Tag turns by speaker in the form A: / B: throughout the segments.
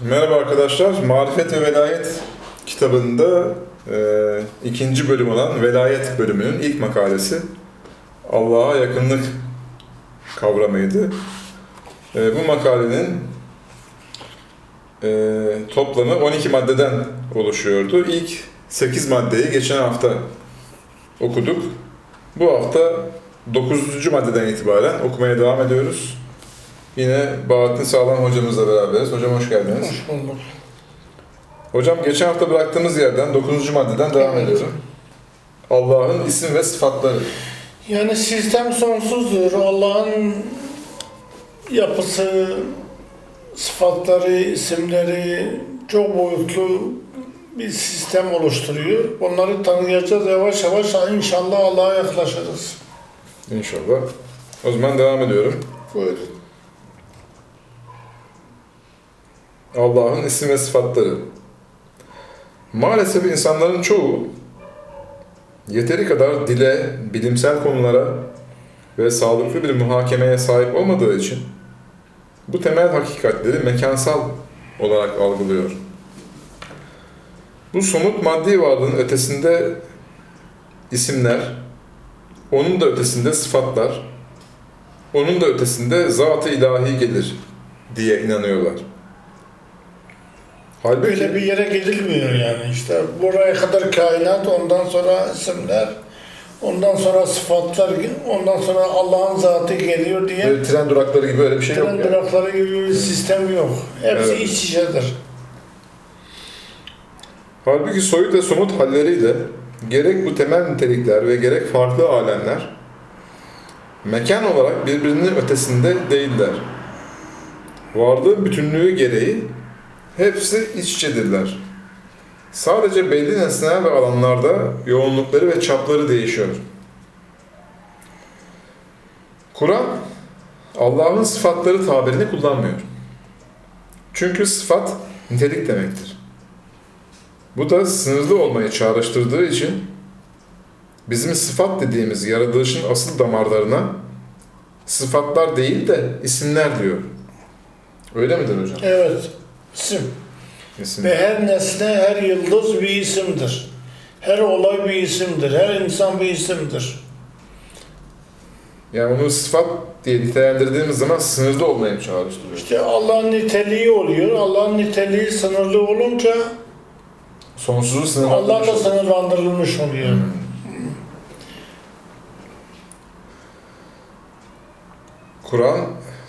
A: Merhaba arkadaşlar. Marifet ve Velayet kitabında e, ikinci bölüm olan Velayet bölümünün ilk makalesi Allah'a yakınlık kavramıydı. E, bu makalenin e, toplamı 12 maddeden oluşuyordu. İlk 8 maddeyi geçen hafta okuduk. Bu hafta 9. maddeden itibaren okumaya devam ediyoruz. Yine Bahattin Sağlam hocamızla beraberiz. Hocam hoş geldiniz.
B: Hoş bulduk.
A: Hocam geçen hafta bıraktığımız yerden 9. maddeden devam
B: Evet.
A: ediyorum. Allah'ın isim ve sıfatları.
B: Yani sistem sonsuzdur. Allah'ın yapısı, sıfatları, isimleri çok boyutlu bir sistem oluşturuyor. Onları tanıyacağız yavaş yavaş inşallah Allah'a yaklaşırız.
A: İnşallah. O zaman devam ediyorum.
B: Buyurun.
A: Allah'ın isim ve sıfatları. Maalesef insanların çoğu yeteri kadar dile, bilimsel konulara ve sağlıklı bir muhakemeye sahip olmadığı için bu temel hakikatleri mekansal olarak algılıyor. Bu somut maddi varlığın ötesinde isimler, onun da ötesinde sıfatlar, onun da ötesinde zat-ı ilahi gelir diye inanıyorlar. Halbuki
B: Böyle bir yere gidilmiyor yani işte buraya kadar kainat ondan sonra isimler ondan sonra sıfatlar ondan sonra Allah'ın zatı geliyor diye
A: böyle tren durakları gibi öyle bir şey yok
B: tren
A: yani.
B: durakları gibi bir sistem yok. Hepsi
A: Evet.
B: iç içedir.
A: Halbuki soyut ve somut halleriyle gerek bu temel nitelikler ve gerek farklı alemler mekan olarak birbirinin ötesinde değiller. Varlığın bütünlüğü gereği hepsi iç içedirler. Sadece belli nesneler ve alanlarda yoğunlukları ve çapları değişiyor. Kur'an Allah'ın sıfatları tabirini kullanmıyor. Çünkü sıfat nitelik demektir. Bu da sınırlı olmayı çağrıştırdığı için bizim sıfat dediğimiz yaratılışın asıl damarlarına sıfatlar değil de isimler diyor. Öyle midir hocam?
B: Evet. İsim.
A: İsim.
B: Ve her nesne, her yıldız bir isimdir. Her olay bir isimdir. Her insan bir isimdir.
A: Yani onu sıfat diye nitelendirdiğimiz zaman sınırlı olmayı çağrıştırıyor.
B: İşte Allah'ın niteliği oluyor. Allah'ın niteliği sınırlı olunca
A: Sonsuzu
B: Allah
A: sınırlandırmış.
B: da sınırlandırılmış oluyor.
A: Kur'an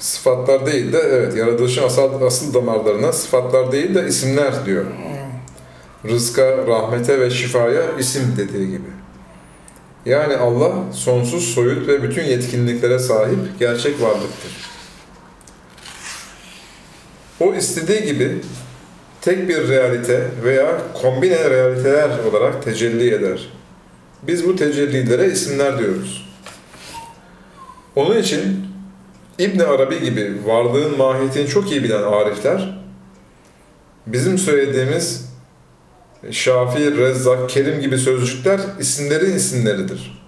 A: sıfatlar değil de evet yaratılışın asıl, asıl damarlarına sıfatlar değil de isimler diyor. Rızka, rahmete ve şifaya isim dediği gibi. Yani Allah sonsuz, soyut ve bütün yetkinliklere sahip gerçek varlıktır. O istediği gibi tek bir realite veya kombine realiteler olarak tecelli eder. Biz bu tecellilere isimler diyoruz. Onun için İbn Arabi gibi varlığın mahiyetini çok iyi bilen arifler, bizim söylediğimiz Şafii, Rezzak, Kerim gibi sözcükler isimlerin isimleridir.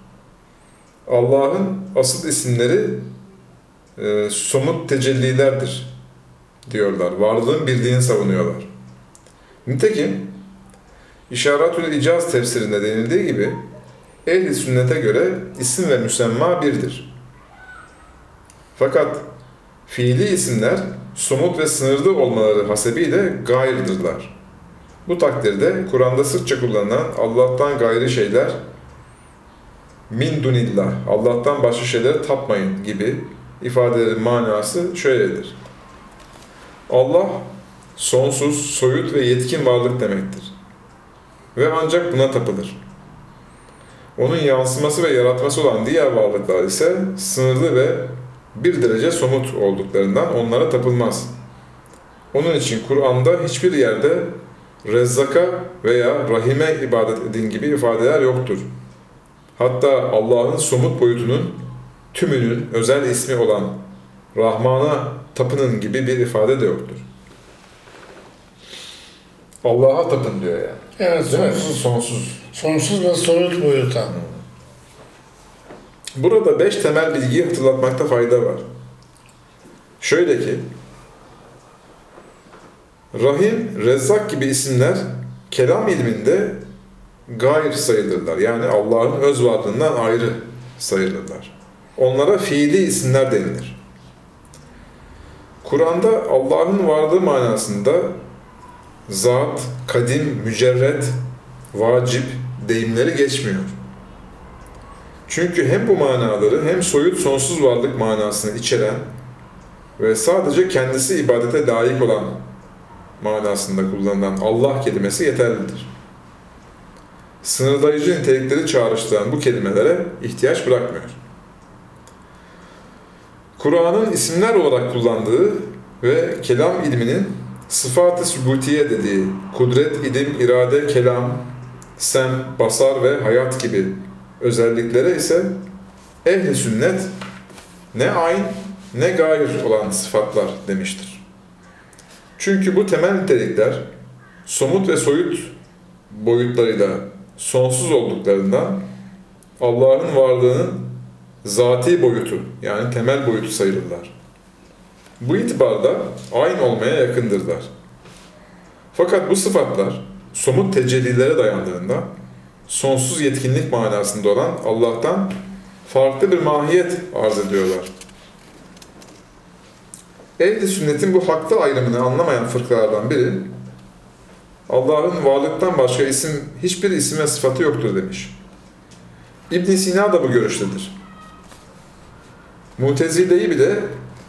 A: Allah'ın asıl isimleri e, somut tecellilerdir diyorlar. Varlığın birliğini savunuyorlar. Nitekim İşaretül İcaz tefsirinde denildiği gibi ehl-i sünnete göre isim ve müsemma birdir. Fakat fiili isimler somut ve sınırlı olmaları hasebiyle gayrıdırlar. Bu takdirde Kur'an'da sıkça kullanılan Allah'tan gayrı şeyler min dunillah, Allah'tan başka şeylere tapmayın gibi ifadelerin manası şöyledir. Allah sonsuz, soyut ve yetkin varlık demektir. Ve ancak buna tapılır. Onun yansıması ve yaratması olan diğer varlıklar ise sınırlı ve bir derece somut olduklarından onlara tapılmaz. Onun için Kur'an'da hiçbir yerde Rezzaka veya Rahime ibadet edin gibi ifadeler yoktur. Hatta Allah'ın somut boyutunun tümünün özel ismi olan Rahman'a tapının gibi bir ifade de yoktur. Allah'a tapın diyor yani.
B: Evet, sonsuz,
A: Sonsuz.
B: sonsuz ve soyut boyuta.
A: Burada beş temel bilgiyi hatırlatmakta fayda var. Şöyle ki, Rahim, Rezzak gibi isimler kelam ilminde gayr sayılırlar. Yani Allah'ın öz varlığından ayrı sayılırlar. Onlara fiili isimler denilir. Kur'an'da Allah'ın varlığı manasında zat, kadim, mücerret, vacip deyimleri geçmiyor. Çünkü hem bu manaları hem soyut sonsuz varlık manasını içeren ve sadece kendisi ibadete layık olan manasında kullanılan Allah kelimesi yeterlidir. Sınırlayıcı nitelikleri çağrıştıran bu kelimelere ihtiyaç bırakmıyor. Kur'an'ın isimler olarak kullandığı ve kelam ilminin sıfat-ı sübutiye dediği kudret, ilim, irade, kelam, sem, basar ve hayat gibi özelliklere ise ehli sünnet ne ayn ne gayr olan sıfatlar demiştir. Çünkü bu temel nitelikler somut ve soyut boyutlarıyla sonsuz olduklarından Allah'ın varlığının zati boyutu yani temel boyutu sayılırlar. Bu itibarda aynı olmaya yakındırlar. Fakat bu sıfatlar somut tecellilere dayandığında sonsuz yetkinlik manasında olan Allah'tan farklı bir mahiyet arz ediyorlar. Ehli sünnetin bu haklı ayrımını anlamayan fırkalardan biri Allah'ın varlıktan başka isim, hiçbir isim ve sıfatı yoktur demiş. ibn Sina da bu görüştedir. Mutezile'yi bile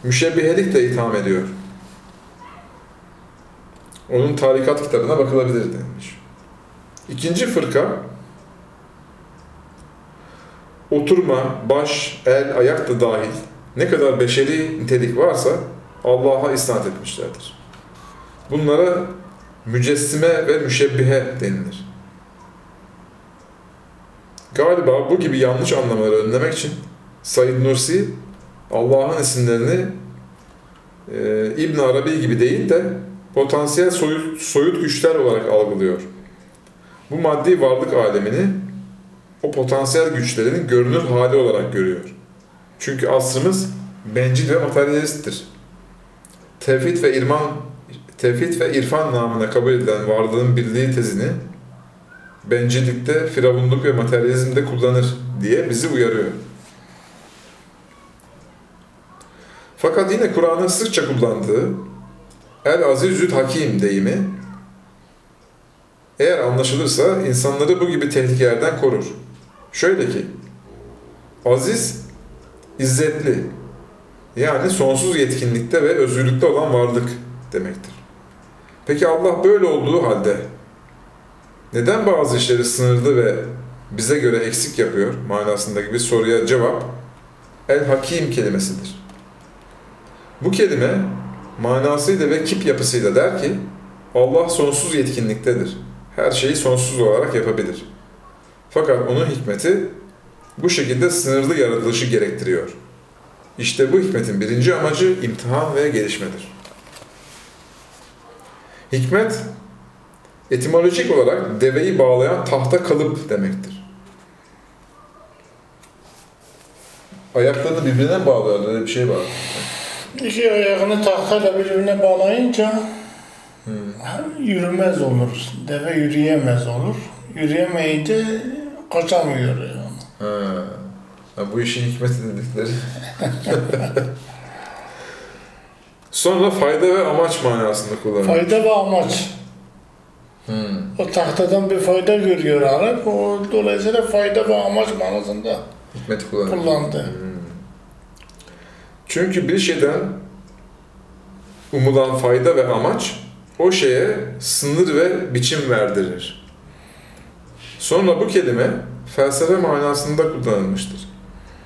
A: müşebbihelikle itham ediyor. Onun tarikat kitabına bakılabilir denilmiş. İkinci fırka oturma, baş, el, ayak da dahil ne kadar beşeri nitelik varsa Allah'a isnat etmişlerdir. Bunlara mücessime ve müşebbihe denilir. Galiba bu gibi yanlış anlamaları önlemek için Said Nursi Allah'ın isimlerini e, İbn Arabi gibi değil de potansiyel soyut, soyut güçler olarak algılıyor. Bu maddi varlık alemini o potansiyel güçlerin görünür hali olarak görüyor. Çünkü asrımız bencil ve materyalisttir. Tevhid ve irman tevhid ve irfan namına kabul edilen varlığın birliği tezini bencillikte, firavunluk ve materyalizmde kullanır diye bizi uyarıyor. Fakat yine Kur'an'ın sıkça kullandığı El Azizül Hakim deyimi eğer anlaşılırsa insanları bu gibi tehlikelerden korur. Şöyle ki, aziz, izzetli, yani sonsuz yetkinlikte ve özgürlükte olan varlık demektir. Peki Allah böyle olduğu halde neden bazı işleri sınırlı ve bize göre eksik yapıyor manasındaki bir soruya cevap El-Hakim kelimesidir. Bu kelime manasıyla ve kip yapısıyla der ki Allah sonsuz yetkinliktedir. Her şeyi sonsuz olarak yapabilir. Fakat onun hikmeti bu şekilde sınırlı yaratılışı gerektiriyor. İşte bu hikmetin birinci amacı imtihan ve gelişmedir. Hikmet, etimolojik olarak deveyi bağlayan tahta kalıp demektir. Ayaklarını birbirine bağlıyorlar, öyle bir şey var.
B: İki ayağını tahtayla birbirine bağlayınca yürümez olur. Deve yürüyemez olur. Yürüyemeyince kaçamıyor yani.
A: Ha. ha, bu işin hikmeti dedikleri. Sonra fayda ve amaç manasında kullanılır.
B: Fayda ve amaç.
A: Hmm.
B: O tahtadan bir fayda görüyor Arap. O dolayısıyla fayda ve amaç manasında
A: Hikmeti kullanılır.
B: kullandı.
A: Hmm. Çünkü bir şeyden umulan fayda ve amaç o şeye sınır ve biçim verdirir. Sonra bu kelime felsefe manasında kullanılmıştır.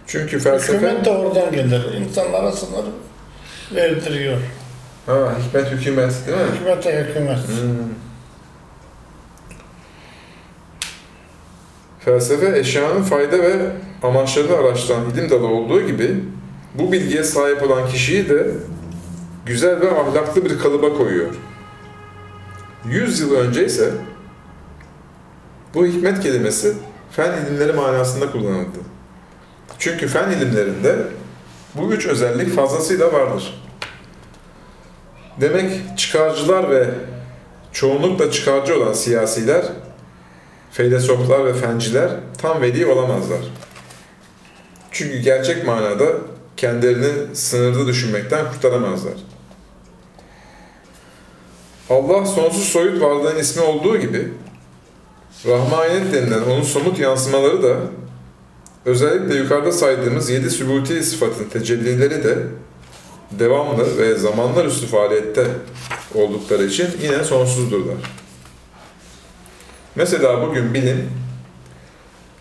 A: Çünkü felsefe...
B: Hükümet de oradan gelir. İnsanlara sınır verdiriyor.
A: Ha, hikmet hükümet değil mi?
B: Hükümet de hükümet.
A: Hmm. Felsefe eşyanın fayda ve amaçlarını araştıran ilim dalı olduğu gibi bu bilgiye sahip olan kişiyi de güzel ve ahlaklı bir kalıba koyuyor. Yüz yıl önce ise bu hikmet kelimesi fen ilimleri manasında kullanıldı. Çünkü fen ilimlerinde bu üç özellik fazlasıyla vardır. Demek çıkarcılar ve çoğunlukla çıkarcı olan siyasiler, feylesoflar ve fenciler tam veli olamazlar. Çünkü gerçek manada kendilerini sınırda düşünmekten kurtaramazlar. Allah sonsuz soyut varlığın ismi olduğu gibi Rahmaniyet denilen onun somut yansımaları da özellikle yukarıda saydığımız yedi sübuti sıfatın tecellileri de devamlı ve zamanlar üstü faaliyette oldukları için yine sonsuzdurlar. Mesela bugün bilim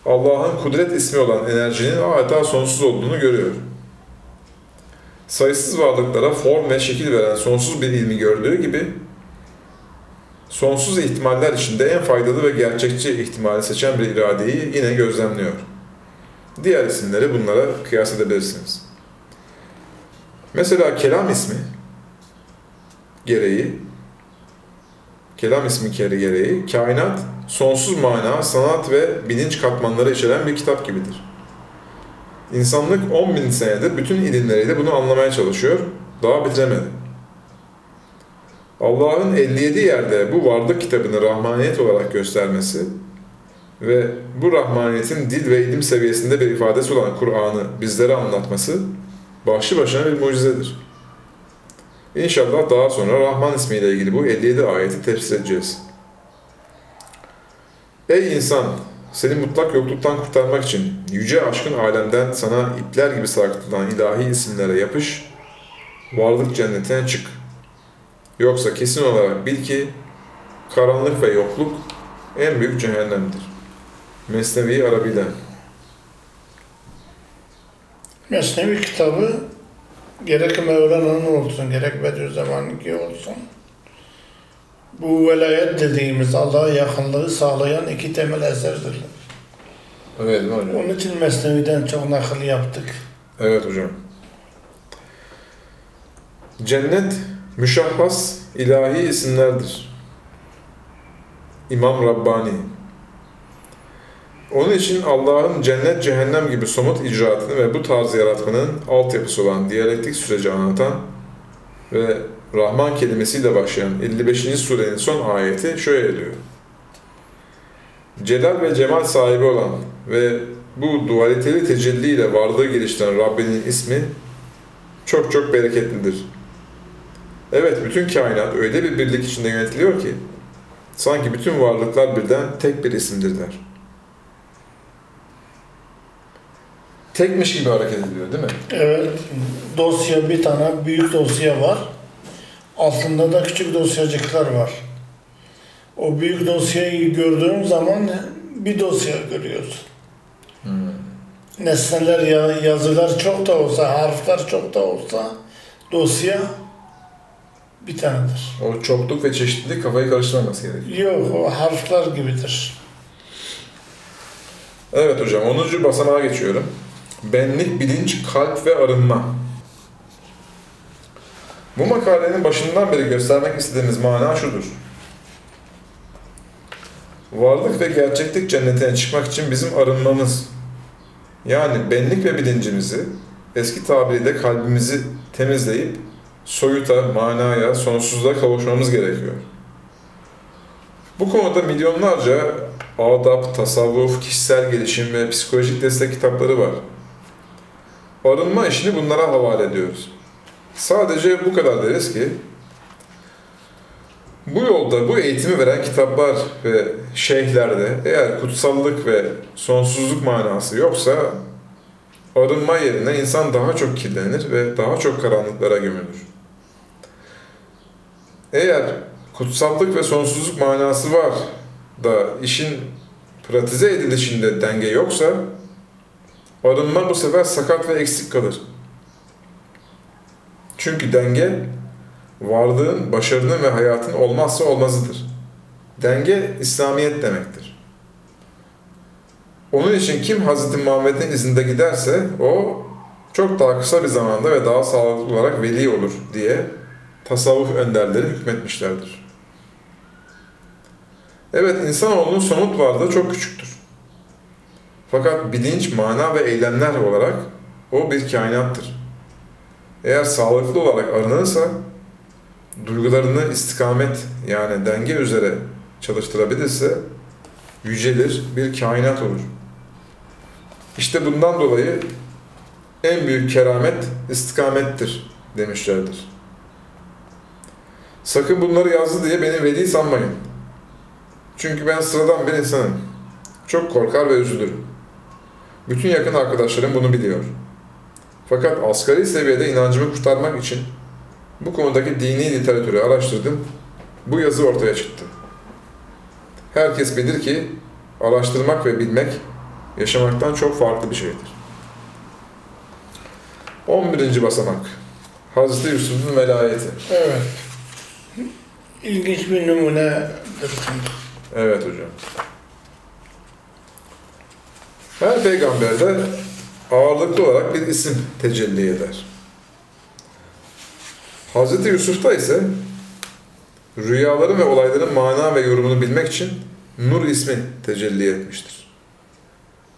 A: Allah'ın kudret ismi olan enerjinin adeta sonsuz olduğunu görüyor. Sayısız varlıklara form ve şekil veren sonsuz bir ilmi gördüğü gibi sonsuz ihtimaller içinde en faydalı ve gerçekçi ihtimali seçen bir iradeyi yine gözlemliyor. Diğer isimleri bunlara kıyas edebilirsiniz. Mesela kelam ismi gereği, kelam ismi kere gereği, kainat sonsuz mana, sanat ve bilinç katmanları içeren bir kitap gibidir. İnsanlık 10 bin senedir bütün ilimleriyle bunu anlamaya çalışıyor, daha bitiremedi. Allah'ın 57 yerde bu varlık kitabını rahmaniyet olarak göstermesi ve bu rahmaniyetin dil ve ilim seviyesinde bir ifadesi olan Kur'an'ı bizlere anlatması başlı başına bir mucizedir. İnşallah daha sonra Rahman ismiyle ilgili bu 57 ayeti tefsir edeceğiz. Ey insan! Seni mutlak yokluktan kurtarmak için yüce aşkın alemden sana ipler gibi sarkıtılan ilahi isimlere yapış, varlık cennetine çık. Yoksa kesin olarak bil ki karanlık ve yokluk en büyük cehennemdir. Mesnevi Arabi'den.
B: Mesnevi kitabı gerek Mevlana'nın olsun, gerek Bediüzzaman'ınki olsun. Bu velayet dediğimiz Allah'a yakınlığı sağlayan iki temel eserdir.
A: Evet hocam.
B: Onun için Mesnevi'den çok nakil yaptık.
A: Evet hocam. Cennet müşahhas ilahi isimlerdir. İmam Rabbani. Onun için Allah'ın cennet cehennem gibi somut icraatını ve bu tarz yaratmanın altyapısı olan diyalektik süreci anlatan ve Rahman kelimesiyle başlayan 55. surenin son ayeti şöyle diyor. Celal ve cemal sahibi olan ve bu dualiteli tecelliyle varlığı geliştiren Rabbinin ismi çok çok bereketlidir. Evet, bütün kainat öyle bir birlik içinde yönetiliyor ki sanki bütün varlıklar birden tek bir isimdirler. Tekmiş gibi hareket ediyor değil mi?
B: Evet, dosya bir tane büyük dosya var. Altında da küçük dosyacıklar var. O büyük dosyayı gördüğün zaman bir dosya görüyorsun. Nesneler, ya- yazılar çok da olsa, harfler çok da olsa dosya bir tanedir.
A: O çokluk ve çeşitlilik kafayı karıştırmaması gerekiyor.
B: Yok, o harfler gibidir.
A: Evet hocam, 10. basamağa geçiyorum. Benlik, bilinç, kalp ve arınma. Bu makalenin başından beri göstermek istediğimiz mana şudur. Varlık ve gerçeklik cennetine çıkmak için bizim arınmamız, yani benlik ve bilincimizi, eski tabiriyle kalbimizi temizleyip soyuta, manaya, sonsuzluğa kavuşmamız gerekiyor. Bu konuda milyonlarca adab, tasavvuf, kişisel gelişim ve psikolojik destek kitapları var. Arınma işini bunlara havale ediyoruz. Sadece bu kadar deriz ki, bu yolda bu eğitimi veren kitaplar ve şeyhlerde eğer kutsallık ve sonsuzluk manası yoksa arınma yerine insan daha çok kirlenir ve daha çok karanlıklara gömülür. Eğer kutsallık ve sonsuzluk manası var da işin pratize edilişinde denge yoksa arınma bu sefer sakat ve eksik kalır. Çünkü denge varlığın, başarının ve hayatın olmazsa olmazıdır. Denge İslamiyet demektir. Onun için kim Hz. Muhammed'in izinde giderse o çok daha kısa bir zamanda ve daha sağlıklı olarak veli olur diye tasavvuf önderleri hükmetmişlerdir. Evet, insanoğlunun somut varlığı çok küçüktür. Fakat bilinç, mana ve eylemler olarak o bir kainattır. Eğer sağlıklı olarak arınırsa, duygularını istikamet yani denge üzere çalıştırabilirse yücelir bir kainat olur. İşte bundan dolayı en büyük keramet istikamettir demişlerdir. Sakın bunları yazdı diye beni veli sanmayın. Çünkü ben sıradan bir insanım. Çok korkar ve üzülürüm. Bütün yakın arkadaşlarım bunu biliyor. Fakat asgari seviyede inancımı kurtarmak için bu konudaki dini literatürü araştırdım. Bu yazı ortaya çıktı. Herkes bilir ki araştırmak ve bilmek yaşamaktan çok farklı bir şeydir. 11. basamak Hazreti Yusuf'un velayeti.
B: Evet. İlginç bir numunedir.
A: Evet hocam. Her peygamberde ağırlıklı olarak bir isim tecelli eder. Hz. Yusuf'ta ise rüyaların ve olayların mana ve yorumunu bilmek için Nur ismi tecelli etmiştir.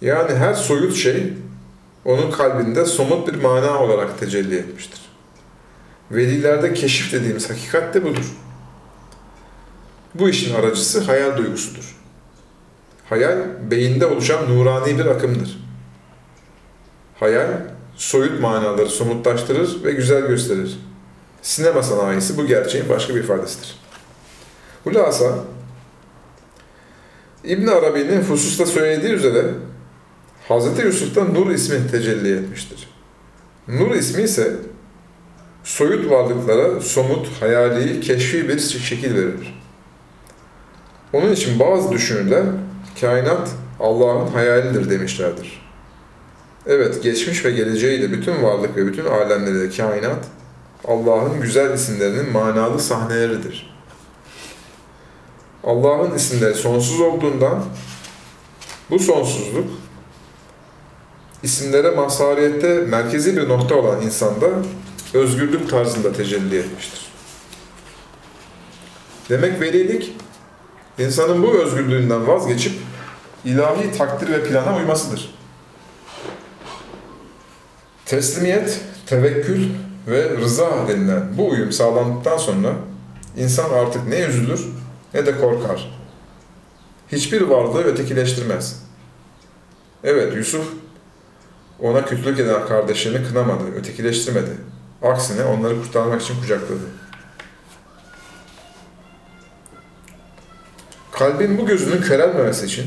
A: Yani her soyut şey onun kalbinde somut bir mana olarak tecelli etmiştir. Velilerde keşif dediğimiz hakikat de budur. Bu işin aracısı hayal duygusudur. Hayal, beyinde oluşan nurani bir akımdır. Hayal, soyut manaları somutlaştırır ve güzel gösterir. Sinema sanayisi bu gerçeğin başka bir ifadesidir. Hulasa, İbn Arabi'nin hususta söylediği üzere Hz. Yusuf'ta Nur ismi tecelli etmiştir. Nur ismi ise soyut varlıklara somut, hayali, keşfi bir şekil verir. Onun için bazı düşünürler kainat Allah'ın hayalidir demişlerdir. Evet, geçmiş ve geleceği de bütün varlık ve bütün alemleri de kainat Allah'ın güzel isimlerinin manalı sahneleridir. Allah'ın isimleri sonsuz olduğundan bu sonsuzluk isimlere mazhariyette merkezi bir nokta olan insanda özgürlük tarzında tecelli etmiştir. Demek velilik insanın bu özgürlüğünden vazgeçip ilahi takdir ve plana uymasıdır. Teslimiyet, tevekkül ve rıza denilen bu uyum sağlandıktan sonra insan artık ne üzülür ne de korkar. Hiçbir varlığı ötekileştirmez. Evet Yusuf ona kötülük eden kardeşlerini kınamadı, ötekileştirmedi. Aksine onları kurtarmak için kucakladı. Kalbin bu gözünün körelmemesi için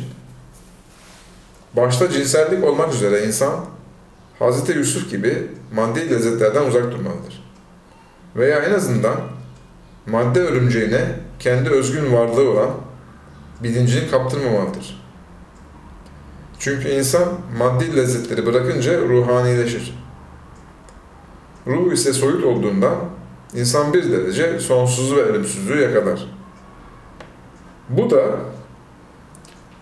A: başta cinsellik olmak üzere insan Hz. Yusuf gibi maddi lezzetlerden uzak durmalıdır. Veya en azından madde örümceğine kendi özgün varlığı olan bilincini kaptırmamalıdır. Çünkü insan maddi lezzetleri bırakınca ruhanileşir. Ruh ise soyut olduğundan insan bir derece sonsuzluğu ve ölümsüzlüğü yakalar. Bu da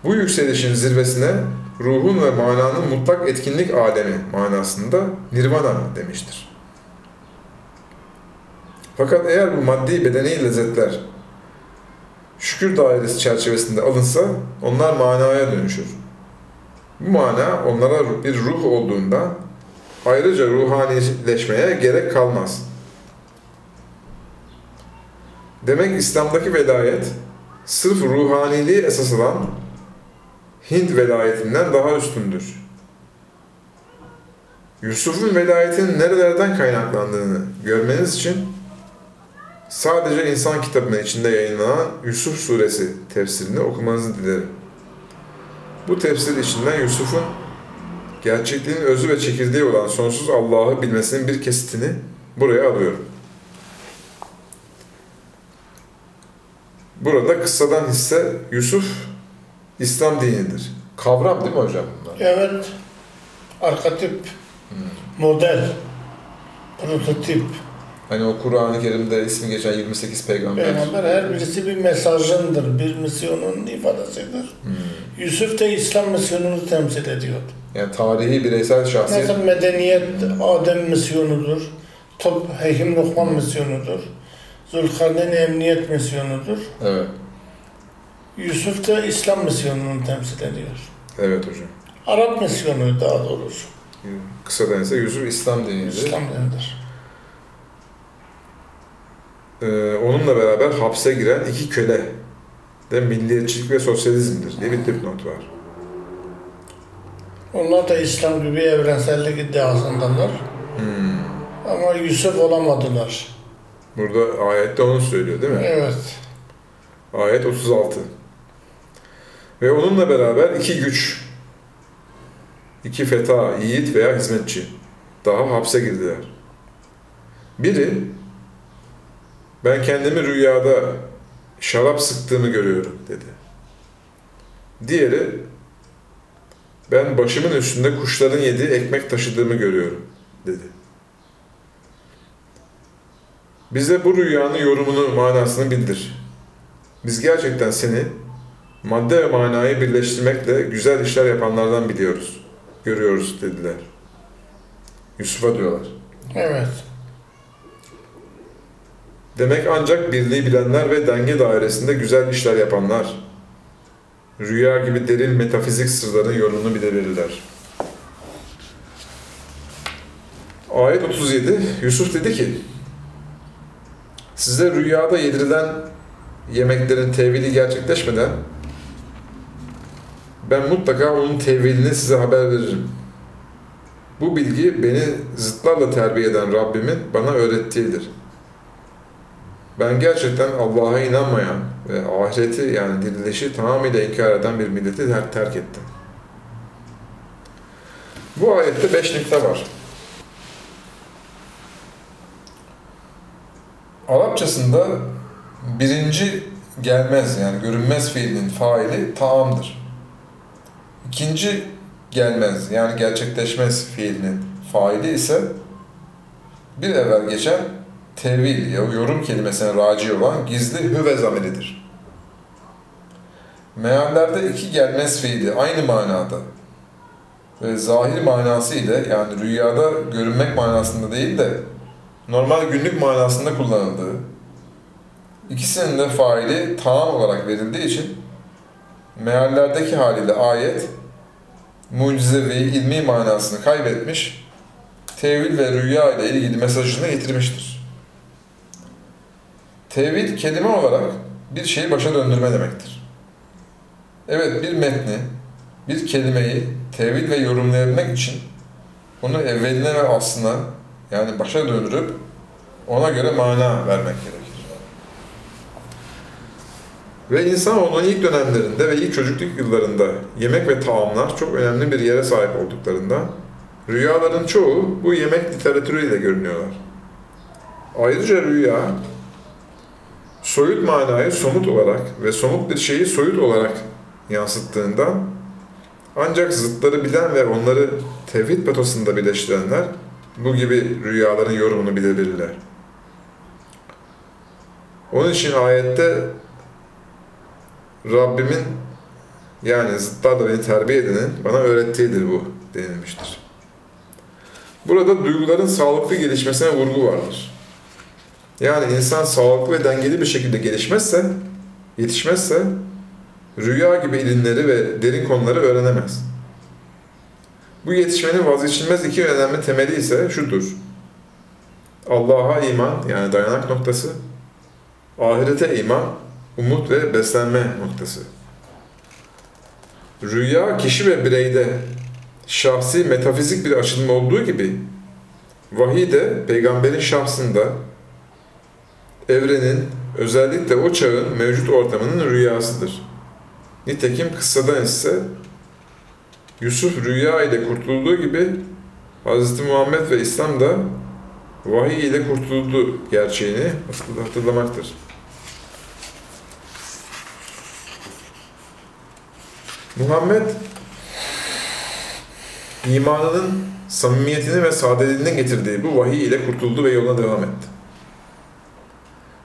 A: bu yükselişin zirvesine ruhun ve mananın mutlak etkinlik alemi manasında nirvana demiştir. Fakat eğer bu maddi bedeni lezzetler şükür dairesi çerçevesinde alınsa onlar manaya dönüşür. Bu mana onlara bir ruh olduğunda ayrıca ruhanileşmeye gerek kalmaz. Demek İslam'daki velayet sırf ruhaniliği esas alan Hint velayetinden daha üstündür. Yusuf'un velayetinin nerelerden kaynaklandığını görmeniz için sadece insan kitabının içinde yayınlanan Yusuf suresi tefsirini okumanızı dilerim. Bu tefsir içinden Yusuf'un gerçekliğin özü ve çekirdeği olan sonsuz Allah'ı bilmesinin bir kesitini buraya alıyorum. Burada kıssadan hisse Yusuf İslam dinidir. Kavram değil mi hocam bunlar?
B: Evet. Arkatip, model, prototip.
A: Hani o Kur'an-ı Kerim'de ismi geçen 28 peygamber.
B: Peygamber her birisi bir mesajındır, bir misyonun ifadesidir. Yusuf da İslam misyonunu temsil ediyor.
A: Yani tarihi bireysel şahsiyet.
B: Mesela medeniyet Adem misyonudur. Top Hekim Lokman misyonudur. Zülkarneyn emniyet misyonudur.
A: Evet.
B: Yusuf da İslam misyonunu temsil ediyor.
A: Evet hocam.
B: Arap misyonu daha doğrusu.
A: Kısadan ise Yusuf İslam dinidir.
B: İslam denilir.
A: e, onunla beraber hapse giren iki köle de milliyetçilik ve sosyalizmdir diye bir dipnot var.
B: Onlar da İslam gibi evrensellik iddiasındalar.
A: Hmm.
B: Ama Yusuf olamadılar.
A: Burada ayette onu söylüyor değil mi?
B: Evet.
A: Ayet 36. Ve onunla beraber iki güç, iki feta, yiğit veya hizmetçi daha hapse girdiler. Biri, ben kendimi rüyada şarap sıktığımı görüyorum dedi. Diğeri, ben başımın üstünde kuşların yediği ekmek taşıdığımı görüyorum dedi. Bize bu rüyanın yorumunu, manasını bildir. Biz gerçekten seni madde ve manayı birleştirmekle güzel işler yapanlardan biliyoruz, görüyoruz dediler. Yusuf'a diyorlar.
B: Evet.
A: Demek ancak birliği bilenler ve denge dairesinde güzel işler yapanlar, rüya gibi derin metafizik sırların yorumunu bilebilirler. Ayet 37, Yusuf dedi ki, size rüyada yedirilen yemeklerin tevhidi gerçekleşmeden ben mutlaka onun tevhidini size haber veririm. Bu bilgi beni zıtlarla terbiye eden Rabbimin bana öğrettiğidir. Ben gerçekten Allah'a inanmayan ve ahireti yani dirilişi tamamıyla inkar eden bir milleti ter- terk ettim. Bu ayette beş nükte var. Arapçasında birinci gelmez yani görünmez fiilin faili taamdır. İkinci gelmez yani gerçekleşmez fiilinin faili ise bir evvel geçen tevil ya yorum kelimesine raci olan gizli hüve zamiridir. Meallerde iki gelmez fiili aynı manada ve zahir manası ile yani rüyada görünmek manasında değil de normal günlük manasında kullanıldığı, ikisinin de faili tamam olarak verildiği için meallerdeki haliyle ayet mucizevi, ilmi manasını kaybetmiş, tevil ve rüya ile ilgili mesajını yitirmiştir. Tevil kelime olarak bir şeyi başa döndürme demektir. Evet bir metni, bir kelimeyi tevil ve yorumlayabilmek için onu evveline ve aslına yani başa döndürüp ona göre mana vermek gerekir. Ve insanoğlunun ilk dönemlerinde ve ilk çocukluk yıllarında yemek ve taamlar çok önemli bir yere sahip olduklarından rüyaların çoğu bu yemek literatürüyle görünüyorlar. Ayrıca rüya soyut manayı somut olarak ve somut bir şeyi soyut olarak yansıttığından ancak zıtları bilen ve onları tevhid patosunda birleştirenler bu gibi rüyaların yorumunu bilebilirler. Onun için ayette Rabbimin yani zıtlarla beni terbiye edenin bana öğrettiğidir bu denilmiştir. Burada duyguların sağlıklı gelişmesine vurgu vardır. Yani insan sağlıklı ve dengeli bir şekilde gelişmezse, yetişmezse rüya gibi ilimleri ve derin konuları öğrenemez. Bu yetişmenin vazgeçilmez iki önemli temeli ise şudur. Allah'a iman yani dayanak noktası, ahirete iman, umut ve beslenme noktası. Rüya kişi ve bireyde şahsi metafizik bir açılım olduğu gibi vahiy de peygamberin şahsında evrenin özellikle o çağın mevcut ortamının rüyasıdır. Nitekim kıssadan ise Yusuf rüya ile kurtulduğu gibi Hz. Muhammed ve İslam da vahiy ile kurtuldu gerçeğini hatırlamaktır. Muhammed imanının samimiyetini ve sadeliğini getirdiği bu vahiy ile kurtuldu ve yoluna devam etti.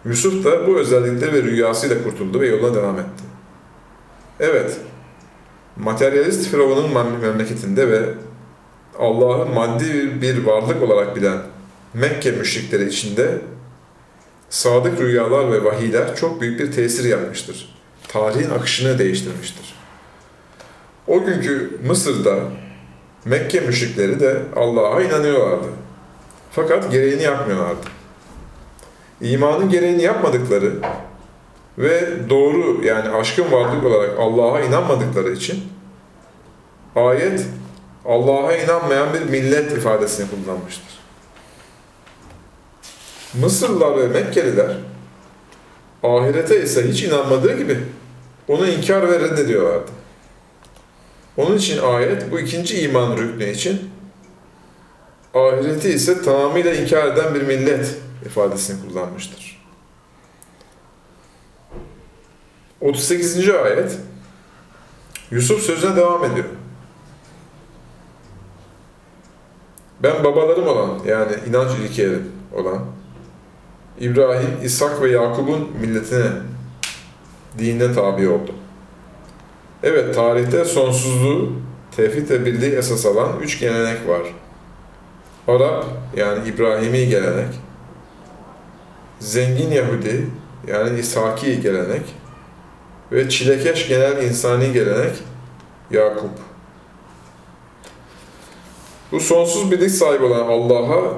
A: Yusuf da bu özellikleri ve rüyasıyla kurtuldu ve yoluna devam etti. Evet, materyalist Firavun'un memleketinde ve Allah'ı maddi bir varlık olarak bilen Mekke müşrikleri içinde sadık rüyalar ve vahiyler çok büyük bir tesir yapmıştır. Tarihin akışını değiştirmiştir. O günkü Mısır'da Mekke müşrikleri de Allah'a inanıyorlardı. Fakat gereğini yapmıyorlardı. imanın gereğini yapmadıkları ve doğru yani aşkın varlık olarak Allah'a inanmadıkları için ayet Allah'a inanmayan bir millet ifadesini kullanmıştır. Mısırlılar ve Mekkeliler ahirete ise hiç inanmadığı gibi onu inkar ve reddediyorlardı. Onun için ayet bu ikinci iman rüknü için ahireti ise tamamıyla inkar eden bir millet ifadesini kullanmıştır. 38. ayet Yusuf sözüne devam ediyor. Ben babalarım olan yani inanç ilkelerim olan İbrahim, İshak ve Yakup'un milletine, dinine tabi oldum. Evet, tarihte sonsuzluğu, tevhid ve birliği esas alan üç gelenek var. Arap, yani İbrahimi gelenek, zengin Yahudi, yani İshaki gelenek ve çilekeş genel insani gelenek, Yakup. Bu sonsuz birlik sahibi olan Allah'a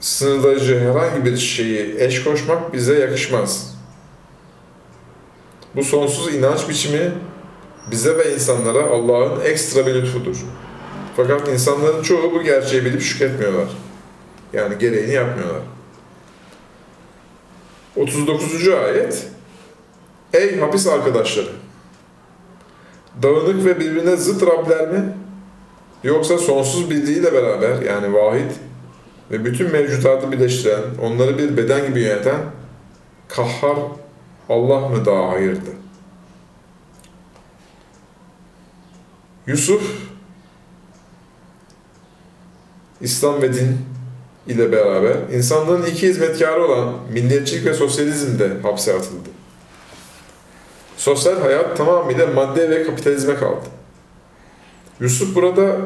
A: sınırlayıcı herhangi bir şeyi eş koşmak bize yakışmaz. Bu sonsuz inanç biçimi bize ve insanlara Allah'ın ekstra bir lütfudur. Fakat insanların çoğu bu gerçeği bilip şükretmiyorlar. Yani gereğini yapmıyorlar. 39. ayet Ey hapis arkadaşları! Dağınık ve birbirine zıt Rabler mi? Yoksa sonsuz birliğiyle beraber yani vahid ve bütün mevcutatı birleştiren, onları bir beden gibi yöneten kahhar Allah mı daha hayırlı? Yusuf İslam ve din ile beraber insanlığın iki hizmetkarı olan milliyetçilik ve sosyalizmde hapse atıldı. Sosyal hayat tamamıyla madde ve kapitalizme kaldı. Yusuf burada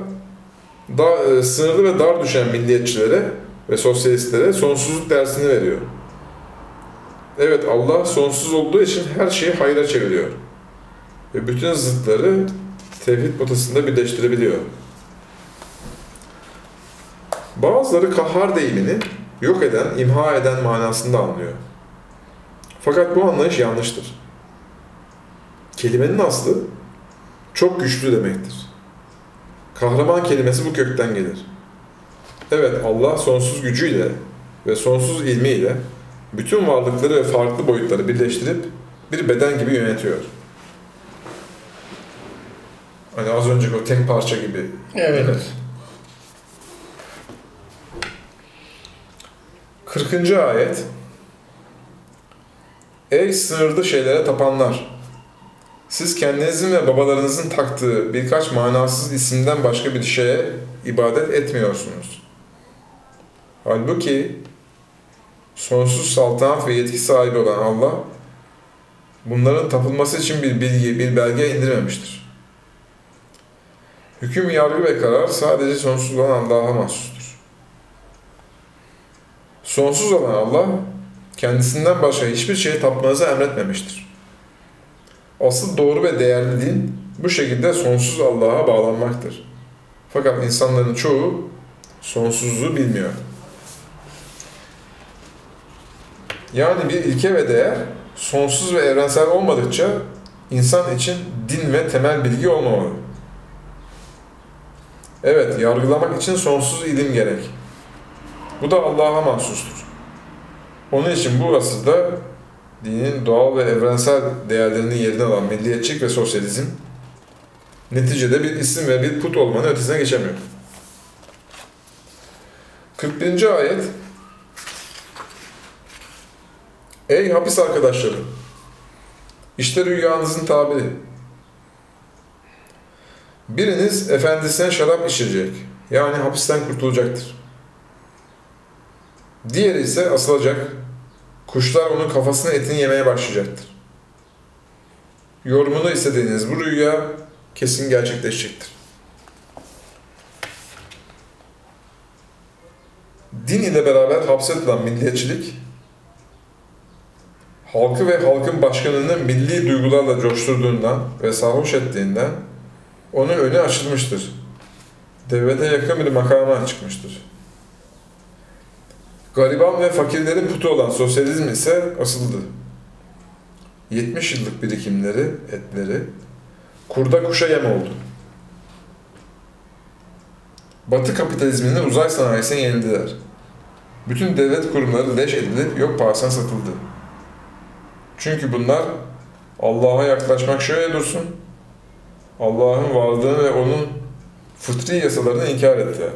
A: da, e, sınırlı ve dar düşen milliyetçilere ve sosyalistlere sonsuzluk dersini veriyor. Evet Allah sonsuz olduğu için her şeyi hayra çeviriyor. Ve bütün zıtları tevhid potasında birleştirebiliyor. Bazıları kahhar deyimini yok eden, imha eden manasında anlıyor. Fakat bu anlayış yanlıştır. Kelimenin aslı çok güçlü demektir. Kahraman kelimesi bu kökten gelir. Evet Allah sonsuz gücüyle ve sonsuz ilmiyle bütün varlıkları ve farklı boyutları birleştirip bir beden gibi yönetiyor. Hani az önceki o tek parça gibi.
B: Evet.
A: 40. ayet Ey sınırlı şeylere tapanlar! Siz kendinizin ve babalarınızın taktığı birkaç manasız isimden başka bir şeye ibadet etmiyorsunuz. Halbuki sonsuz saltanat ve yetki sahibi olan Allah bunların tapılması için bir bilgi, bir belge indirmemiştir. Hüküm, yargı ve karar sadece sonsuz olan Allah'a mahsustur. Sonsuz olan Allah kendisinden başka hiçbir şeye tapmanızı emretmemiştir. Asıl doğru ve değerli din bu şekilde sonsuz Allah'a bağlanmaktır. Fakat insanların çoğu sonsuzluğu bilmiyor. Yani bir ilke ve değer sonsuz ve evrensel olmadıkça insan için din ve temel bilgi olmamalı. Evet, yargılamak için sonsuz ilim gerek. Bu da Allah'a mahsustur. Onun için bu asırda dinin doğal ve evrensel değerlerinin yerini alan milliyetçilik ve sosyalizm neticede bir isim ve bir put olmanın ötesine geçemiyor. 41. ayet Ey hapis arkadaşları! İşte rüyanızın tabiri. Biriniz efendisine şarap içirecek. Yani hapisten kurtulacaktır. Diğeri ise asılacak. Kuşlar onun kafasını etini yemeye başlayacaktır. Yorumunu istediğiniz bu rüya kesin gerçekleşecektir. Din ile beraber hapsedilen milliyetçilik, halkı ve halkın başkanını milli duygularla coşturduğundan ve sarhoş ettiğinden onun önü açılmıştır. Devlete yakın bir makama çıkmıştır. Gariban ve fakirlerin putu olan sosyalizm ise asıldı. 70 yıllık birikimleri, etleri, kurda kuşa yem oldu. Batı kapitalizminin uzay sanayisine yenildiler. Bütün devlet kurumları leş edilip yok pahasına satıldı. Çünkü bunlar Allah'a yaklaşmak şöyle dursun, Allah'ın varlığını ve onun fıtri yasalarını inkar ettiler.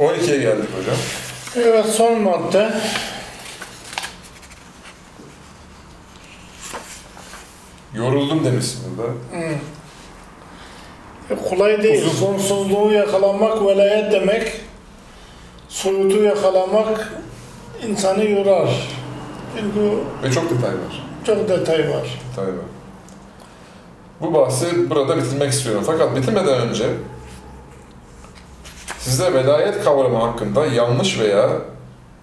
A: 12'ye geldik hocam.
B: Evet son madde.
A: Yoruldum demişsin burada.
B: Hmm. E, kolay değil.
A: Uzun.
B: Sonsuzluğu yakalamak velayet demek. Soyutu yakalamak insanı yorar. Çünkü
A: Ve çok detay var.
B: çok detay var.
A: Detay var. Bu bahsi burada bitirmek istiyorum. Fakat bitirmeden önce size velayet kavramı hakkında yanlış veya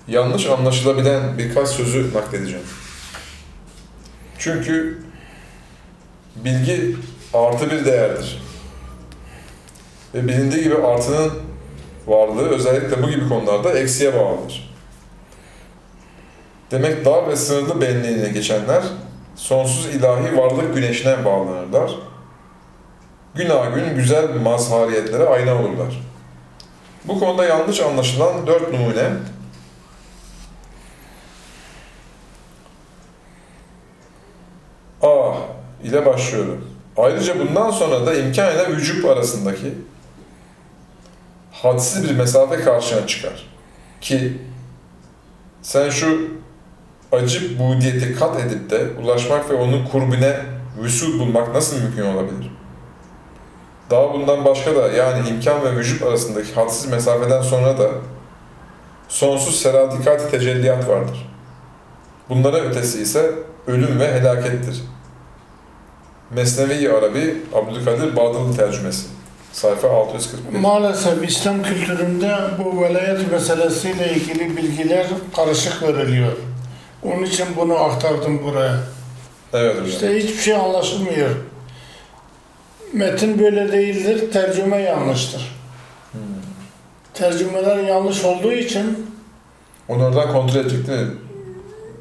A: yanlış anlaşılabilen birkaç sözü nakledeceğim. Çünkü bilgi artı bir değerdir. Ve bilindiği gibi artının varlığı özellikle bu gibi konularda eksiye bağlıdır. Demek dar ve sınırlı benliğine geçenler sonsuz ilahi varlık güneşine bağlanırlar. Gün gün güzel mazhariyetlere ayna olurlar. Bu konuda yanlış anlaşılan dört numune A ile başlıyorum. Ayrıca bundan sonra da imkan ile vücut arasındaki hadsiz bir mesafe karşına çıkar. Ki sen şu acı budiyeti kat edip de ulaşmak ve onun kurbine vüsul bulmak nasıl mümkün olabilir? Daha bundan başka da yani imkan ve vücut arasındaki hadsiz mesafeden sonra da sonsuz seradikat tecelliyat vardır. Bunlara ötesi ise ölüm ve helakettir. Mesnevi Arabi Abdülkadir Bağdalı tercümesi. Sayfa 641.
B: Maalesef İslam kültüründe bu velayet meselesiyle ilgili bilgiler karışık veriliyor. Onun için bunu aktardım buraya.
A: Evet hocam.
B: İşte hiçbir şey anlaşılmıyor. Metin böyle değildir, tercüme yanlıştır.
A: Hmm.
B: Tercümeler yanlış olduğu için
A: Onu oradan kontrol edecek değil mi?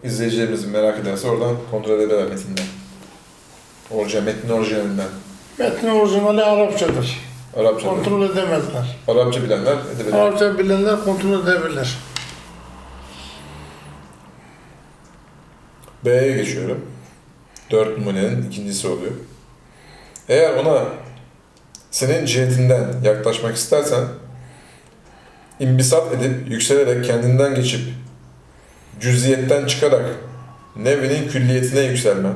A: İzleyicilerimiz merak ederse oradan kontrol edebilirler metinden. Orijinal, metnin orijinalinden.
B: metin orijinali Arapçadır.
A: Arapça,
B: Kontrol edemezler.
A: Arapça bilenler edebilir.
B: Arapça bilenler kontrol edebilir.
A: B'ye geçiyorum. Dört numunenin ikincisi oluyor. Eğer ona senin cihetinden yaklaşmak istersen imbisat edip yükselerek kendinden geçip cüziyetten çıkarak nevinin külliyetine yükselmen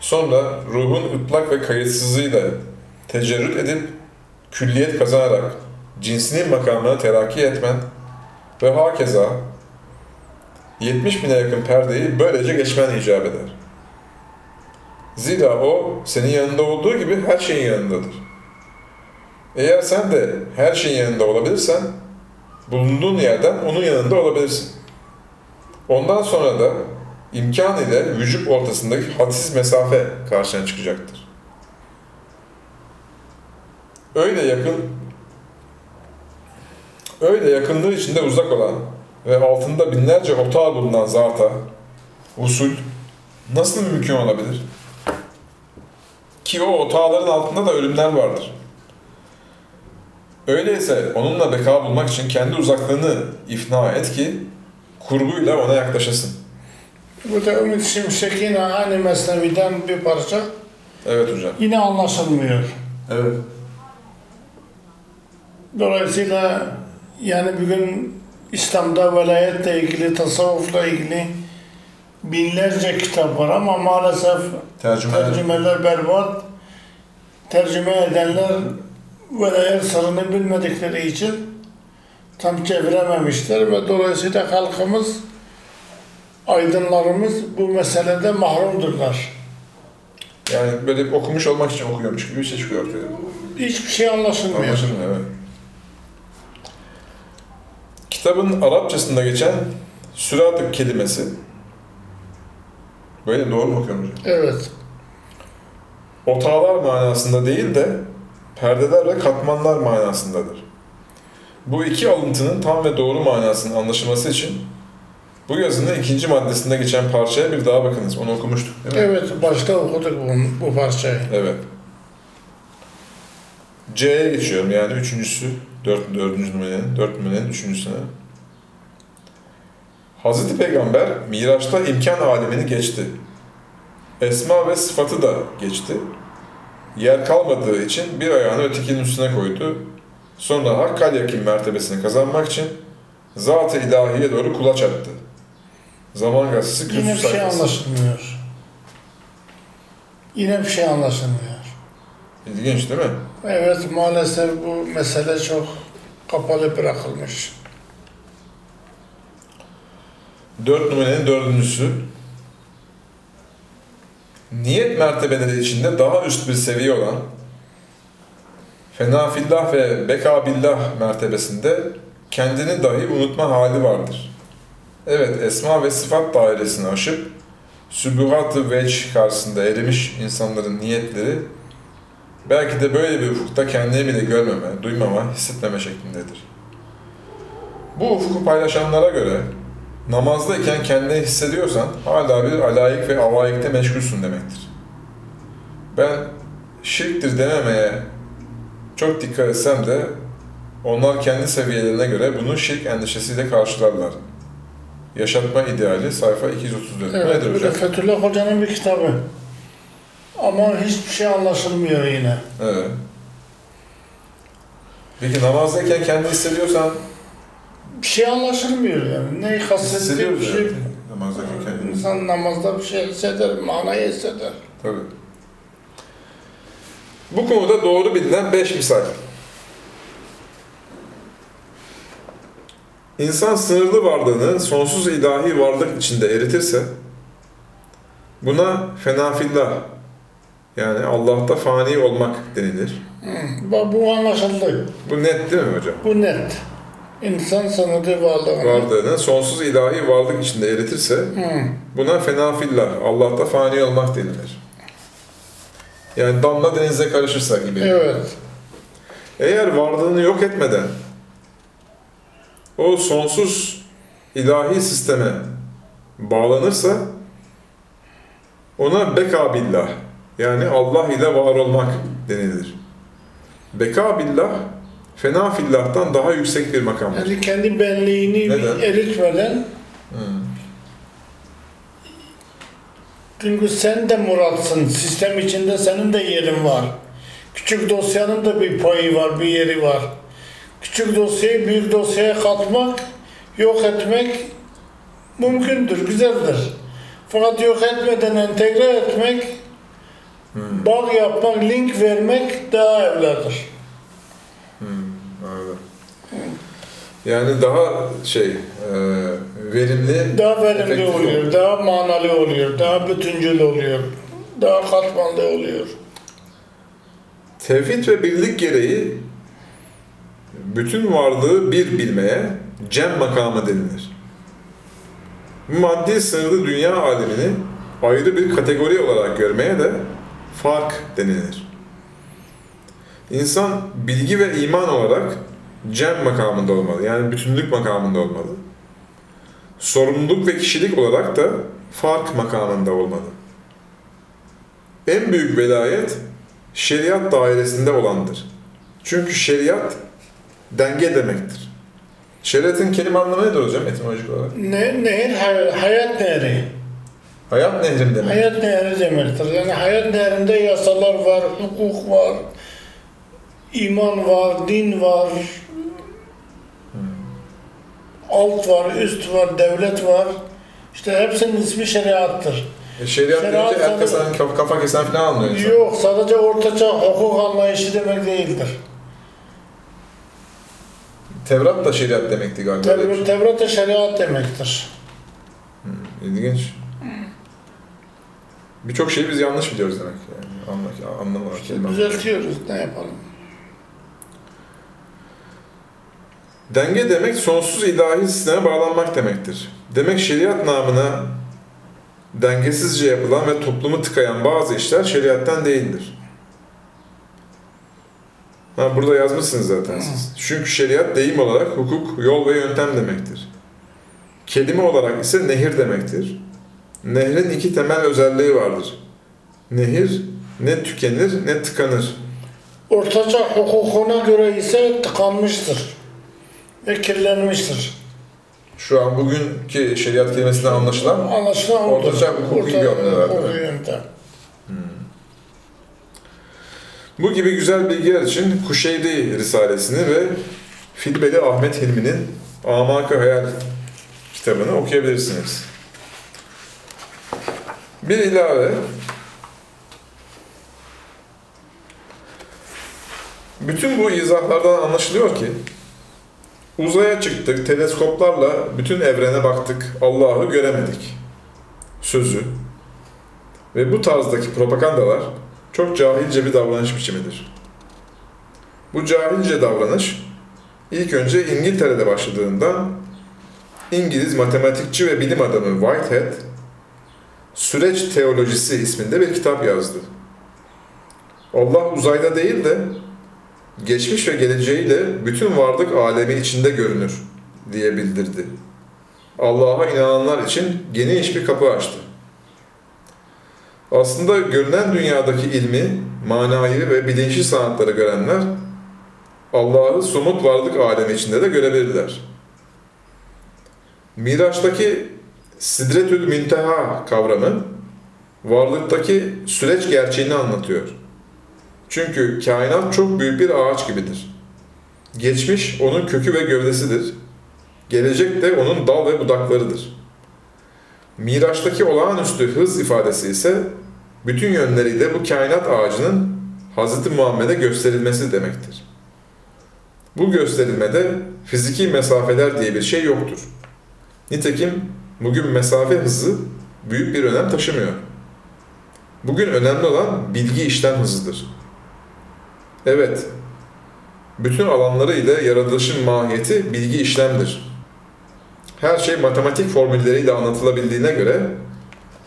A: sonra ruhun ıtlak ve kayıtsızlığıyla tecerrüt edip külliyet kazanarak cinsinin makamına terakki etmen ve hakeza 70 bine yakın perdeyi böylece geçmen icap eder. Zira o senin yanında olduğu gibi her şeyin yanındadır. Eğer sen de her şeyin yanında olabilirsen, bulunduğun yerden onun yanında olabilirsin. Ondan sonra da imkan ile vücut ortasındaki hadsiz mesafe karşına çıkacaktır. Öyle yakın, öyle yakınlığı içinde uzak olan ve altında binlerce otağı bulunan zata, usul nasıl mümkün olabilir? Ki o otağların altında da ölümler vardır. Öyleyse onunla beka bulmak için kendi uzaklığını ifna et ki kurbuyla ona yaklaşasın.
B: Bu da Ümit Şimşek yine aynı mesneviden bir parça.
A: Evet hocam.
B: Yine anlaşılmıyor.
A: Evet.
B: Dolayısıyla yani bugün İslam'da velayetle ilgili, tasavvufla ilgili binlerce kitap var ama maalesef
A: Tercüme.
B: tercümeler berbat. Tercüme edenler velayet sırrını bilmedikleri için tam çevirememişler ve dolayısıyla halkımız, aydınlarımız bu meselede mahrumdurlar.
A: Yani böyle okumuş olmak için okuyormuş gibi bir şey çıkıyor ortaya.
B: Hiçbir şey anlaşılmıyor.
A: Anlaşılmıyor evet. Kitabın Arapçasında geçen sürat kelimesi böyle doğru mu okuyorum hocam?
B: Evet.
A: Otağlar manasında değil de perdeler ve katmanlar manasındadır. Bu iki alıntının tam ve doğru manasının anlaşılması için bu yazının ikinci maddesinde geçen parçaya bir daha bakınız. Onu okumuştuk değil mi?
B: Evet, başta okuduk bu, bu parçayı.
A: Evet. C'ye geçiyorum yani üçüncüsü, dört, dördüncü numaranın, dört numaranın üçüncüsüne. Hazreti Peygamber Miraç'ta imkan alemini geçti. Esma ve sıfatı da geçti. Yer kalmadığı için bir ayağını ötekinin üstüne koydu. Sonra Hakkal Yakin mertebesini kazanmak için Zat-ı ilahiye doğru kulaç attı. Zaman gazetesi
B: Yine bir şey
A: sayfası.
B: anlaşılmıyor. Yine bir şey anlaşılmıyor.
A: İlginç değil mi?
B: Evet, maalesef bu mesele çok kapalı bırakılmış.
A: Dört numaranın dördüncüsü. Niyet mertebeleri içinde daha üst bir seviye olan fenafillah ve bekabillah mertebesinde kendini dahi unutma hali vardır. Evet, esma ve sıfat dairesini aşıp sübuhat-ı veç karşısında erimiş insanların niyetleri belki de böyle bir ufukta kendini bile görmeme, duymama, hissetmeme şeklindedir. Bu ufku paylaşanlara göre namazdayken kendini hissediyorsan hala bir alayık ve avaikte meşgulsün demektir. Ben şirktir dememeye çok dikkat etsem de onlar kendi seviyelerine göre bunu şirk endişesiyle karşılarlar. Yaşatma ideali sayfa 234.
B: Evet,
A: Nedir hocam?
B: Fethullah Hoca'nın bir kitabı. Ama hiçbir şey anlaşılmıyor yine.
A: Evet. Peki namazdayken kendini hissediyorsan
B: Bir şey anlaşılmıyor yani. Ne kastettiği bir
A: hissediyoruz
B: şey.
A: yani. Namazdayken kendini.
B: İnsan namazda bir şey hisseder, manayı hisseder.
A: Tabii. Bu konuda doğru bilinen beş misal. İnsan sınırlı varlığını sonsuz ilahi varlık içinde eritirse buna fenafillah yani Allah'ta fani olmak denilir.
B: Hı, bu- Bu anlaşıldı.
A: Bu net değil mi hocam?
B: Bu net. İnsan sınırlı varlığını.
A: Varlığını sonsuz ilahi varlık içinde eritirse
B: Hı.
A: Buna fenafillah, Allah'ta fani olmak denilir. Yani damla denize karışırsa gibi.
B: Evet.
A: Eğer varlığını yok etmeden o sonsuz ilahi sisteme bağlanırsa ona beka billah yani Allah ile var olmak denilir. Beka billah fena fillah'tan daha yüksek bir makamdır.
B: Yani kendi benliğini
A: Neden?
B: eritmeden
A: Hmm.
B: çünkü sen de muratsın. Sistem içinde senin de yerin var. Küçük dosyanın da bir payı var, bir yeri var. Küçük dosyayı büyük dosyaya katmak, yok etmek mümkündür, güzeldir. Fakat yok etmeden entegre etmek,
A: Hmm.
B: bağ yapmak, link vermek daha evladır.
A: Hmm, anladım. Yani daha şey, e, verimli,
B: Daha verimli oluyor, daha manalı oluyor, daha bütüncül oluyor, daha katmanlı oluyor.
A: Tevhid ve birlik gereği bütün varlığı bir bilmeye cem makamı denilir. Maddi sınırlı dünya alemini ayrı bir kategori olarak görmeye de fark denilir. İnsan bilgi ve iman olarak cem makamında olmalı. Yani bütünlük makamında olmalı. Sorumluluk ve kişilik olarak da fark makamında olmalı. En büyük velayet şeriat dairesinde olandır. Çünkü şeriat denge demektir. Şeriatın kelime anlamı nedir hocam etimolojik olarak?
B: Ne, nehir hay- hayat nehri.
A: Hayat nehrim demek.
B: Hayat nehri demektir. Yani hayat nehrinde yasalar var, hukuk var, iman var, din var, alt var, üst var, devlet var. İşte hepsinin ismi şeriattır.
A: E, şeriat
B: Şeriat
A: deyince kesen, kafa, kafa kesen falan anlıyor insan.
B: Yok, sadece ortaçağ hukuk anlayışı demek değildir.
A: Tevrat da şeriat demekti galiba.
B: Tevrat,
A: şey.
B: Tevrat da şeriat demektir.
A: İlginç. Birçok şeyi biz yanlış biliyoruz demek yani. Anlam, anlam olarak, kelime olarak.
B: Düzeltiyoruz, ne yapalım?
A: Denge demek sonsuz ilahi sisteme bağlanmak demektir. Demek şeriat namına dengesizce yapılan ve toplumu tıkayan bazı işler şeriattan değildir. Ha, burada yazmışsınız zaten siz. Çünkü şeriat deyim olarak hukuk, yol ve yöntem demektir. Kelime olarak ise nehir demektir. Nehrin iki temel özelliği vardır. Nehir ne tükenir ne tıkanır.
B: Ortaça hukukuna göre ise tıkanmıştır ve kirlenmiştir.
A: Şu an bugünkü şeriat kelimesinden anlaşılan
B: Anlaşılan odur.
A: Ortaçağ hukuki bir yöntem herhalde.
B: hukuki yöntem.
A: Bu gibi güzel bilgiler için Kuşeyri Risalesini ve Filbeli Ahmet Hilmi'nin Amak-ı Hayal kitabını okuyabilirsiniz. Bir ilave, bütün bu izahlardan anlaşılıyor ki, uzaya çıktık, teleskoplarla bütün evrene baktık, Allah'ı göremedik. Sözü ve bu tarzdaki propagandalar çok cahilce bir davranış biçimidir. Bu cahilce davranış ilk önce İngiltere'de başladığında İngiliz matematikçi ve bilim adamı Whitehead Süreç Teolojisi isminde bir kitap yazdı. Allah uzayda değil de geçmiş ve geleceğiyle bütün varlık alemi içinde görünür diye bildirdi. Allah'a inananlar için geniş bir kapı açtı. Aslında görünen dünyadaki ilmi, manayı ve bilinçli sanatları görenler Allah'ı somut varlık alemi içinde de görebilirler. Miraç'taki Sidretül Münteha kavramı varlıktaki süreç gerçeğini anlatıyor. Çünkü kainat çok büyük bir ağaç gibidir. Geçmiş onun kökü ve gövdesidir. Gelecek de onun dal ve budaklarıdır. Miraç'taki olağanüstü hız ifadesi ise bütün yönleriyle bu kainat ağacının Hz. Muhammed'e gösterilmesi demektir. Bu gösterilmede fiziki mesafeler diye bir şey yoktur. Nitekim bugün mesafe hızı büyük bir önem taşımıyor. Bugün önemli olan bilgi işlem hızıdır. Evet, bütün alanlarıyla yaratılışın mahiyeti bilgi işlemdir. Her şey matematik formülleriyle anlatılabildiğine göre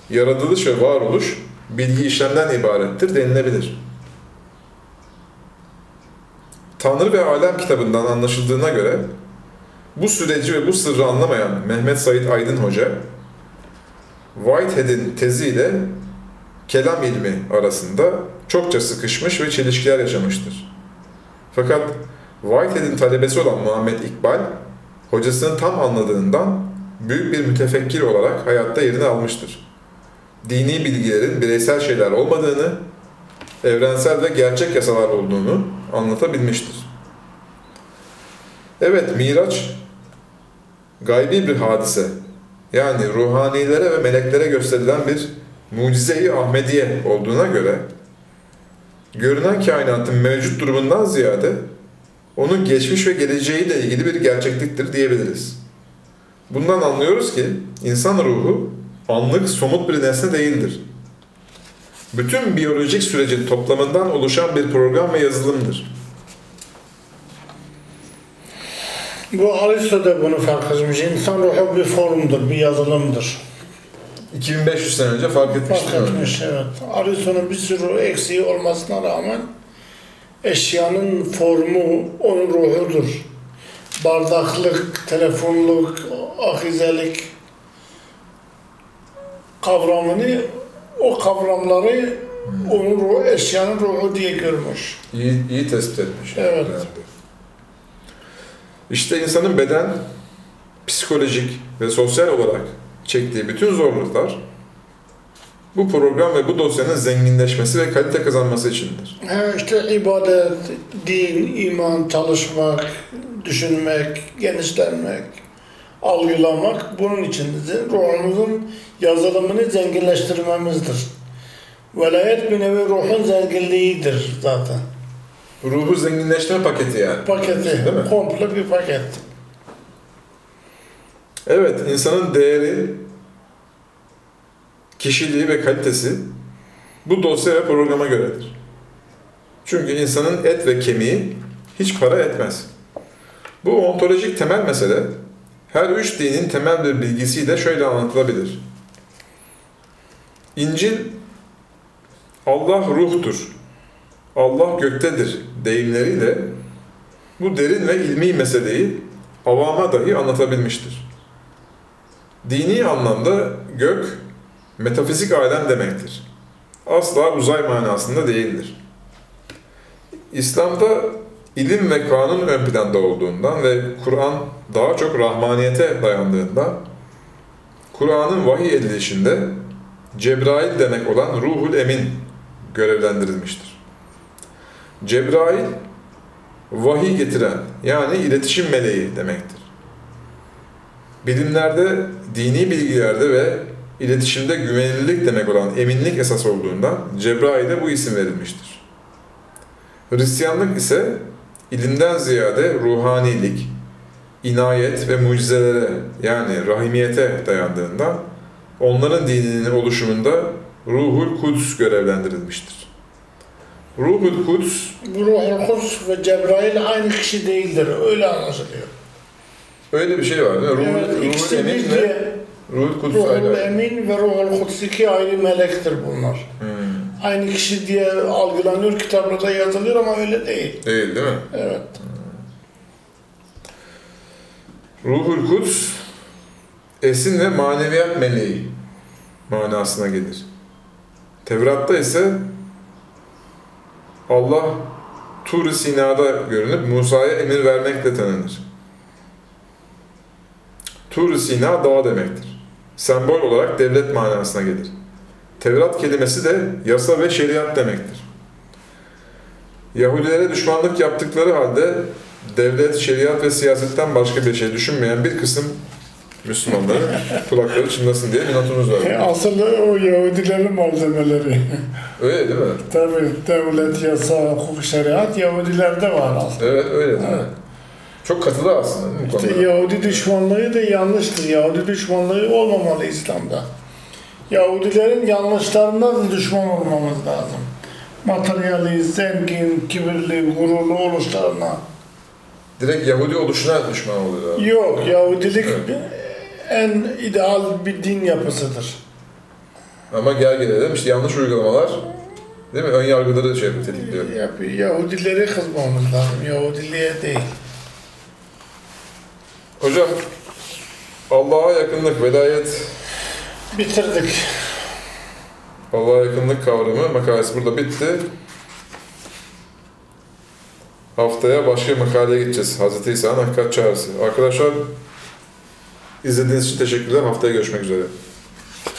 A: yaratılış ve varoluş bilgi işlemden ibarettir denilebilir. Tanrı ve Alem kitabından anlaşıldığına göre bu süreci ve bu sırrı anlamayan Mehmet Said Aydın Hoca, Whitehead'in teziyle kelam ilmi arasında çokça sıkışmış ve çelişkiler yaşamıştır. Fakat Whitehead'in talebesi olan Muhammed İkbal, hocasını tam anladığından büyük bir mütefekkir olarak hayatta yerini almıştır. Dini bilgilerin bireysel şeyler olmadığını, evrensel ve gerçek yasalar olduğunu anlatabilmiştir. Evet, Miraç gaybi bir hadise. Yani ruhanilere ve meleklere gösterilen bir mucize-i Ahmediye olduğuna göre görünen kainatın mevcut durumundan ziyade onun geçmiş ve geleceğiyle ilgili bir gerçekliktir diyebiliriz. Bundan anlıyoruz ki insan ruhu anlık somut bir nesne değildir. Bütün biyolojik sürecin toplamından oluşan bir program ve yazılımdır.
B: Bu Aristo da bunu fark etmiş. İnsan ruhu bir formdur, bir yazılımdır.
A: 2500 sene önce fark etmiştik.
B: Fark etmiş, evet. Aristo'nun bir sürü eksiği olmasına rağmen eşyanın formu onun ruhudur. Bardaklık, telefonluk, ahizelik kavramını, o kavramları onun ruhu, eşyanın ruhu diye görmüş.
A: İyi, iyi tespit etmiş.
B: Evet.
A: İşte insanın beden, psikolojik ve sosyal olarak çektiği bütün zorluklar bu program ve bu dosyanın zenginleşmesi ve kalite kazanması içindir.
B: Ha işte ibadet, din, iman, çalışmak, düşünmek, genişlenmek, algılamak bunun içindir. Ruhumuzun yazılımını zenginleştirmemizdir. Velayet bir nevi ruhun zenginliğidir zaten.
A: Ruhu zenginleştirme paketi yani.
B: Paketi,
A: Değil mi?
B: komple bir paket.
A: Evet, insanın değeri, kişiliği ve kalitesi bu dosya ve programa göredir. Çünkü insanın et ve kemiği hiç para etmez. Bu ontolojik temel mesele her üç dinin temel bir bilgisiyle şöyle anlatılabilir. İncil Allah ruhtur. Allah göktedir deyimleriyle bu derin ve ilmi meseleyi avama dahi anlatabilmiştir. Dini anlamda gök, metafizik alem demektir. Asla uzay manasında değildir. İslam'da ilim ve kanun ön planda olduğundan ve Kur'an daha çok rahmaniyete dayandığından Kur'an'ın vahiy edilişinde Cebrail demek olan Ruhul Emin görevlendirilmiştir. Cebrail, vahiy getiren yani iletişim meleği demektir. Bilimlerde, dini bilgilerde ve iletişimde güvenilirlik demek olan eminlik esas olduğundan Cebrail'e bu isim verilmiştir. Hristiyanlık ise ilimden ziyade ruhanilik, inayet ve mucizelere yani rahimiyete dayandığından onların dininin oluşumunda Ruhul Kuds görevlendirilmiştir. Ruhul Kuds
B: Ruhul Kuds ve Cebrail aynı kişi değildir. Öyle anlaşılıyor.
A: Öyle bir şey var değil mi? Ruhul,
B: evet,
A: Ruhul
B: ikisi
A: Emin
B: bir
A: ve. Ruhul Kuds
B: Ruhul. Emin ve Ruhul Kuds iki ayrı melektir bunlar.
A: Hmm,
B: Aynı kişi diye algılanıyor, kitaplarda yazılıyor ama öyle değil.
A: değil değil mi?
B: Evet.
A: Ruhul Kuds esin ve maneviyat meleği manasına gelir. Tevrat'ta ise Allah Tur-i Sina'da görünüp Musa'ya emir vermekle tanınır. Tur-i Sina dağ demektir. Sembol olarak devlet manasına gelir. Tevrat kelimesi de yasa ve şeriat demektir. Yahudilere düşmanlık yaptıkları halde devlet, şeriat ve siyasetten başka bir şey düşünmeyen bir kısım Müslümanların kulakları çınlasın diye bir notumuz var.
B: Asıl o Yahudilerin malzemeleri.
A: Öyle değil mi?
B: Tabii devlet, yasa, hukuk, şeriat Yahudilerde var aslında.
A: Evet öyle değil mi? Çok katılı aslında değil mi
B: İşte? Yahudi düşmanlığı da yanlıştır. Yahudi düşmanlığı olmamalı İslam'da. Yahudilerin yanlışlarından da düşman olmamız lazım. Materyalist, zengin, kibirli, gururlu oluşlarına.
A: Direkt Yahudi oluşuna düşman oluyor.
B: Yok, Yahudilik
A: Evet.
B: en ideal bir din yapısıdır.
A: Ama gel gelelim işte yanlış uygulamalar değil mi? Ön yargıları şey tetikliyor.
B: Yahudileri kızmamız lazım, Yahudiliğe değil.
A: Hocam Allah'a yakınlık, velayet,
B: Bitirdik.
A: Allah'a yakınlık kavramı makalesi burada bitti. Haftaya başka makaleye gideceğiz. Hazreti İsa'nın hakikat çağrısı. Arkadaşlar izlediğiniz için teşekkürler. Haftaya görüşmek üzere.